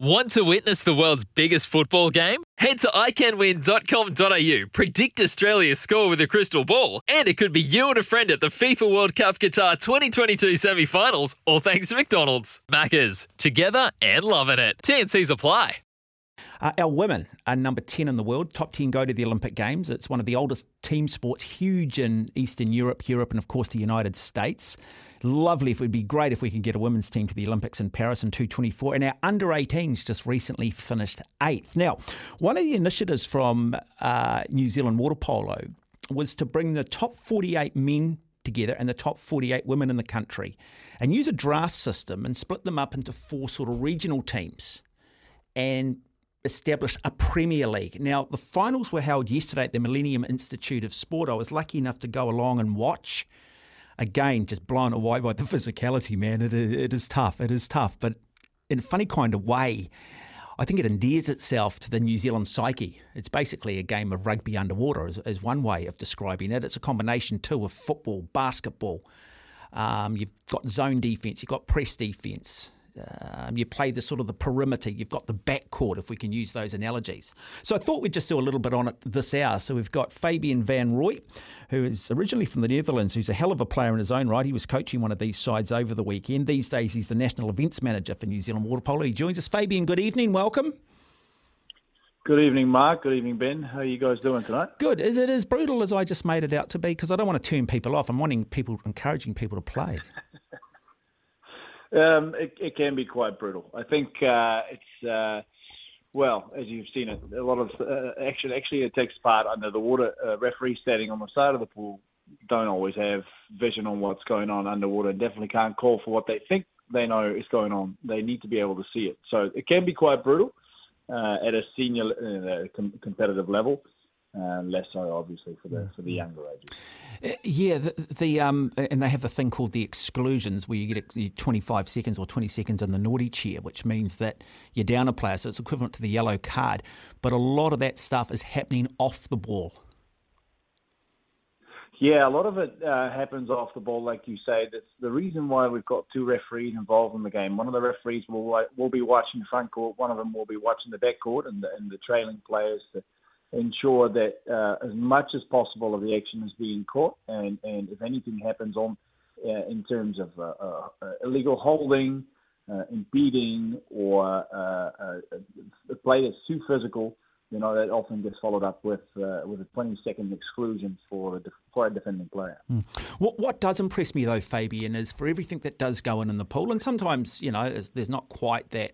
Want to witness the world's biggest football game? Head to iCanWin.com.au, predict Australia's score with a crystal ball, and it could be you and a friend at the FIFA World Cup Qatar 2022 semi finals, all thanks to McDonald's. Maccas, together and loving it. TNC's apply. Uh, our women are number 10 in the world. Top 10 go to the Olympic Games. It's one of the oldest team sports, huge in Eastern Europe, Europe, and of course the United States lovely. If it would be great if we could get a women's team to the Olympics in Paris in 224. And our under 18s just recently finished eighth. Now, one of the initiatives from uh, New Zealand water polo was to bring the top 48 men together and the top 48 women in the country and use a draft system and split them up into four sort of regional teams and establish a Premier League. Now, the finals were held yesterday at the Millennium Institute of Sport. I was lucky enough to go along and watch again, just blown away by the physicality, man. It, it is tough. It is tough. But in a funny kind of way, I think it endears itself to the New Zealand psyche. It's basically a game of rugby underwater, as, as one way of describing it. It's a combination, too, of football, basketball. Um, you've got zone defence, you've got press defence. Um, you play the sort of the perimeter. You've got the backcourt, if we can use those analogies. So I thought we'd just do a little bit on it this hour. So we've got Fabian van Roy, who is originally from the Netherlands, who's a hell of a player in his own right. He was coaching one of these sides over the weekend. These days, he's the national events manager for New Zealand Water Polo. He joins us. Fabian, good evening. Welcome. Good evening, Mark. Good evening, Ben. How are you guys doing tonight? Good. Is it as brutal as I just made it out to be? Because I don't want to turn people off. I'm wanting people, encouraging people to play. Um, it, it, can be quite brutal. I think uh, it's uh, well, as you've seen it, a lot of uh, action. Actually, it takes part under the water. Uh, referees standing on the side of the pool don't always have vision on what's going on underwater. and Definitely can't call for what they think they know is going on. They need to be able to see it. So it can be quite brutal uh, at a senior uh, com- competitive level uh, less so obviously for the for the younger ages. Uh, yeah, the, the, um, and they have a thing called the exclusions, where you get 25 seconds or 20 seconds in the naughty chair, which means that you're down a player, so it's equivalent to the yellow card. But a lot of that stuff is happening off the ball. Yeah, a lot of it uh, happens off the ball, like you say. That's the reason why we've got two referees involved in the game. One of the referees will will be watching the front court. One of them will be watching the back court and the, and the trailing players ensure that uh, as much as possible of the action is being caught, and, and if anything happens on uh, in terms of uh, uh, uh illegal holding, uh, impeding, or a play that's too physical, you know that often gets followed up with with a 20 second exclusion for a, for a defending player. Mm. What what does impress me though, Fabian, is for everything that does go in in the pool, and sometimes you know there's not quite that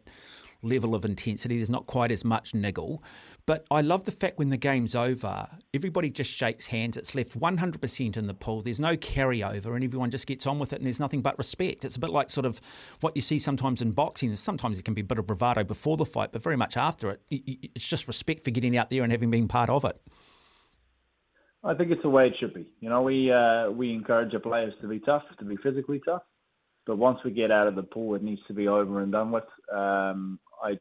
level of intensity. There's not quite as much niggle. But I love the fact when the game's over, everybody just shakes hands. It's left 100% in the pool. There's no carryover, and everyone just gets on with it, and there's nothing but respect. It's a bit like sort of what you see sometimes in boxing. Sometimes it can be a bit of bravado before the fight, but very much after it, it's just respect for getting out there and having been part of it. I think it's the way it should be. You know, we uh, we encourage our players to be tough, to be physically tough, but once we get out of the pool, it needs to be over and done with. Um, I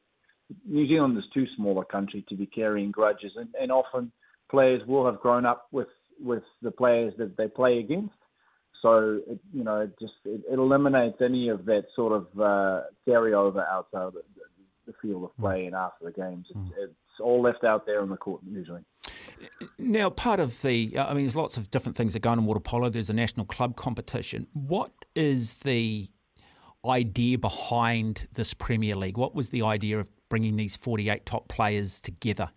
New Zealand is too small a country to be carrying grudges, and, and often players will have grown up with with the players that they play against. So it, you know, it just it, it eliminates any of that sort of uh, carryover outside the, the, the field of play and after the games. It's, mm. it's all left out there on the court usually. Now, part of the, I mean, there's lots of different things that go on in water polo. There's a national club competition. What is the idea behind this Premier League? What was the idea of bringing these 48 top players together?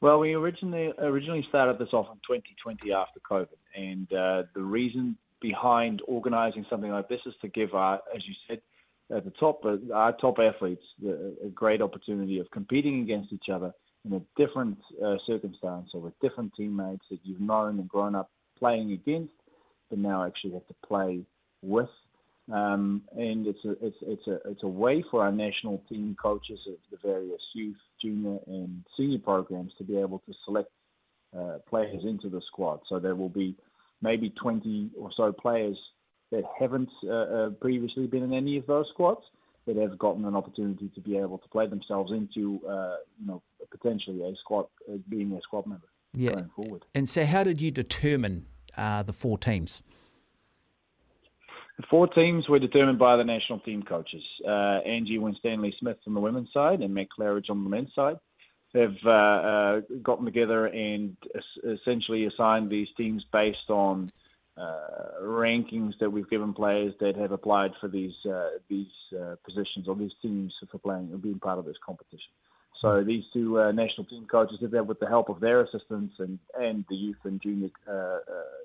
Well, we originally originally started this off in 2020 after COVID, and uh, the reason behind organising something like this is to give our, as you said, at the top, uh, our top athletes a great opportunity of competing against each other in a different uh, circumstance or with different teammates that you've known and grown up playing against, but now actually have to play with Um, and it's a it's it's a it's a way for our national team coaches of the various youth, junior, and senior programs to be able to select uh, players into the squad. So there will be maybe 20 or so players that haven't uh, uh, previously been in any of those squads that have gotten an opportunity to be able to play themselves into, uh, you know, potentially a squad, uh, being a squad member yeah. going forward. And so, how did you determine uh, the four teams? The four teams were determined by the national team coaches. Uh, Angie Winstanley Smith on the women's side and Matt Claridge on the men's side have uh, uh, gotten together and essentially assigned these teams based on uh, rankings that we've given players that have applied for these uh, these uh, positions or these teams for playing or being part of this competition. So these two national team coaches did that with the help of their assistants and, and the youth and junior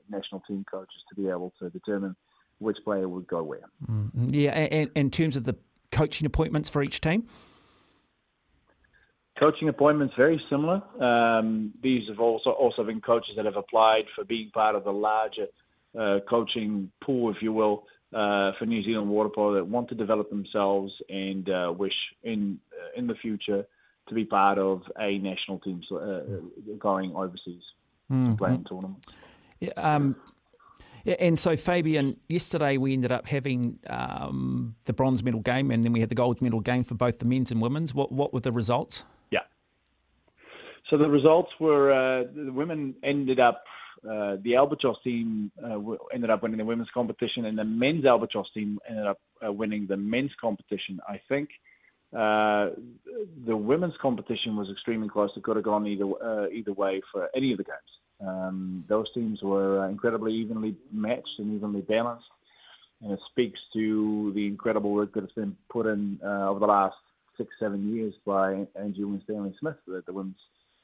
national team coaches to be able to determine which player would go where. Mm-hmm. Yeah, and in terms of the coaching appointments for each team. Coaching appointments very similar. Um, these have also also been coaches that have applied for being part of the larger uh, coaching pool, if you will, uh, for New Zealand water polo that want to develop themselves and uh, wish in uh, in the future to be part of a national team uh, going overseas mm-hmm. playing tournaments. Yeah, um, and so Fabian, yesterday we ended up having um, the bronze medal game, and then we had the gold medal game for both the men's and women's. What what were the results? Yeah. So the results were uh, the women ended up. Uh, the Albatross team uh, ended up winning the women's competition, and the men's Albatross team ended up uh, winning the men's competition. I think uh, the women's competition was extremely close. It could have gone either uh, either way for any of the games. Um, those teams were incredibly evenly matched and evenly balanced, and it speaks to the incredible work that has been put in over the last six, seven years by Angie Winstanley Smith, the, the women's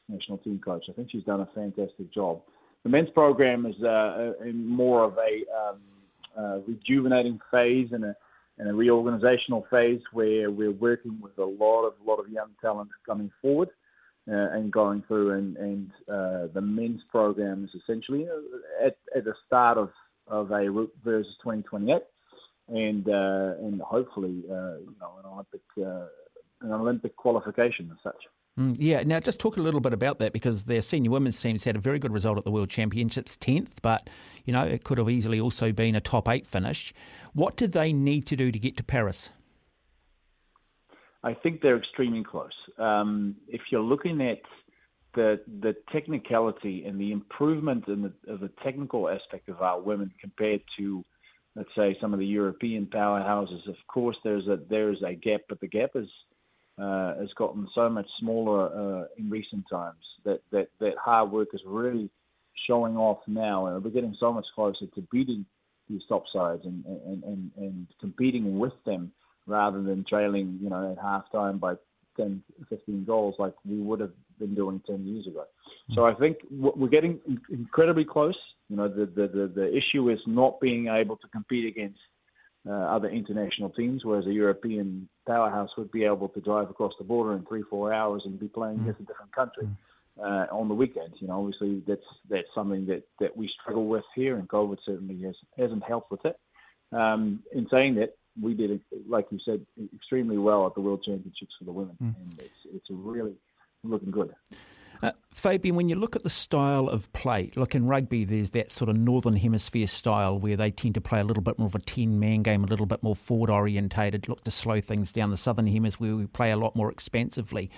national team coach. I think she's done a fantastic job. The men's program is uh, in more of a um, uh, rejuvenating phase and a, and a reorganizational phase where we're working with a lot of lot of young talent coming forward uh, and going through. And, and uh, the men's program is essentially uh, at, at the start of, of a Root versus 2028, and uh, and hopefully you know an Olympic an Olympic qualification as such. Mm, yeah, now just talk a little bit about that because their senior women's teams had a very good result at the World Championships, 10th, but you know it could have easily also been a top eight finish. What did they need to do to get to Paris? I think they're extremely close. Um, if you're looking at the the technicality and the improvement in the, of the technical aspect of our women compared to, let's say, some of the European powerhouses, of course there's a there's a gap, but the gap is uh, has gotten so much smaller uh, in recent times that, that, that hard work is really showing off now, and we're getting so much closer to beating these top sides and, and, and, and competing with them rather than trailing, you know, at halftime by 10, 15 goals like we would have been doing 10 years ago. So I think we're getting incredibly close. You know, the, the, the, the issue is not being able to compete against uh, other international teams, whereas a European powerhouse would be able to drive across the border in three, four hours and be playing mm. against a different country mm. uh, on the weekends. You know, obviously that's that's something that, that we struggle with here, and COVID certainly has, hasn't helped with it. Um, in saying that, we did, like you said, extremely well at the World Championships for the women, mm. and it's it's really looking good. Uh, Fabian, when you look at the style of play, look in rugby, there's that sort of northern hemisphere style where they tend to play a little bit more of a 10 man game, a little bit more forward orientated, look to slow things down. The southern hemisphere, we play a lot more expansively.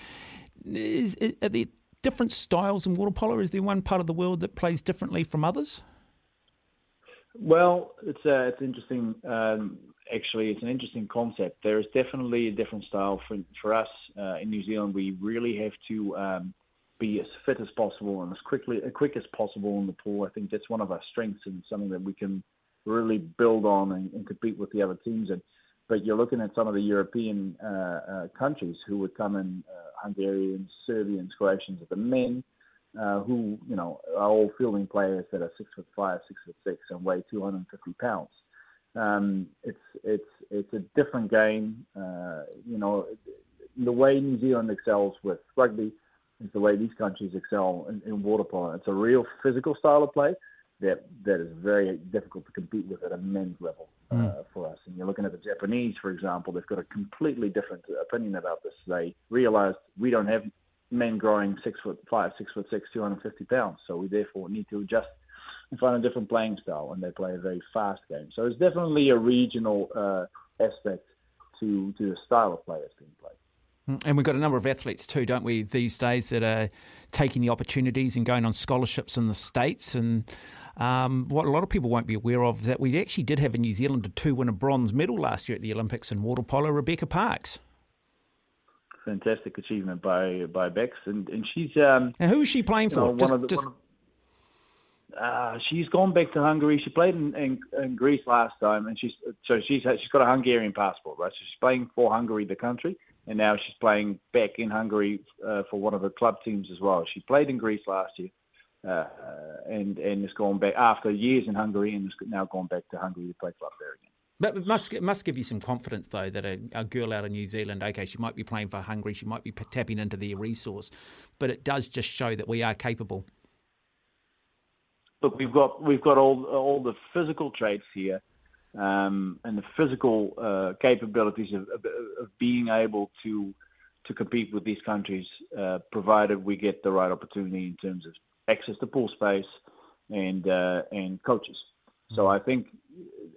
Is, are there different styles in water polo? Is there one part of the world that plays differently from others? Well, it's uh, it's interesting. Um, actually, it's an interesting concept. There is definitely a different style for for us uh, in New Zealand. We really have to um, be as fit as possible and as quickly as quick as possible in the pool. I think that's one of our strengths and something that we can really build on and, and compete with the other teams in. But you're looking at some of the European uh, uh, countries who would come in, uh, Hungarians, Serbians, Croatians, the men, uh, who you know are all fielding players that are six foot five, six foot six, and weigh 250 pounds. Um, it's it's it's a different game. Uh, you know, the way New Zealand excels with rugby is the way these countries excel in, in water polo. It's a real physical style of play that that is very difficult to compete with at a men's level. mm. for us. And you're looking at the Japanese, for example, they've got a completely different opinion about this. They realised we don't have men growing six foot five, six foot six, 250 pounds, so we therefore need to adjust find a different playing style. And they play a very fast game. So it's definitely a regional uh, aspect to to the style of play that's being played. Mm, and we've got a number of athletes too, don't we, these days that are taking the opportunities and going on scholarships in the States. And um, what a lot of people won't be aware of is that we actually did have a New Zealander to win a bronze medal last year at the Olympics in water polo, Rebecca Parkes. Fantastic achievement by by Bex, and and she's um, and who is she playing for? Know, just, the, just... Of, uh, she's gone back to Hungary. She played in, in, in, Greece last time, and she's so she's she's got a Hungarian passport, right? So she's playing for Hungary, the country, and now she's playing back in Hungary uh, for one of the club teams as well. She played in Greece last year, uh, and and has gone back after years in Hungary, and has now gone back to Hungary to play club there again. But it must it must give you some confidence though that a, a, girl out of New Zealand, okay, she might be playing for Hungary, she might be tapping into their resource, but it does just show that we are capable. Look, we've got we've got all all the physical traits here um, and the physical uh, capabilities of, of, of, being able to to compete with these countries, uh, provided we get the right opportunity in terms of access to pool space and uh, and coaches. So I think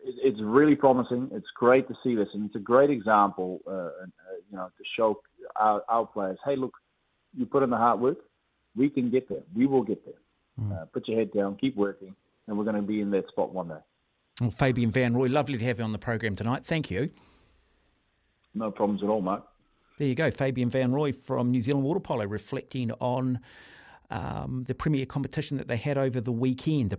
it's really promising. It's great to see this, and it's a great example, uh, uh, you know, to show our, our, players, hey, look, you put in the hard work, we can get there. We will get there. Mm. put your head down, keep working, and we're going to be in that spot one day. Well, Fabian Van Roy, lovely to have you on the program tonight. Thank you. No problems at all, Mark. There you go, Fabian Van Roy from New Zealand Water Polo, reflecting on um, the premier competition that they had over the weekend.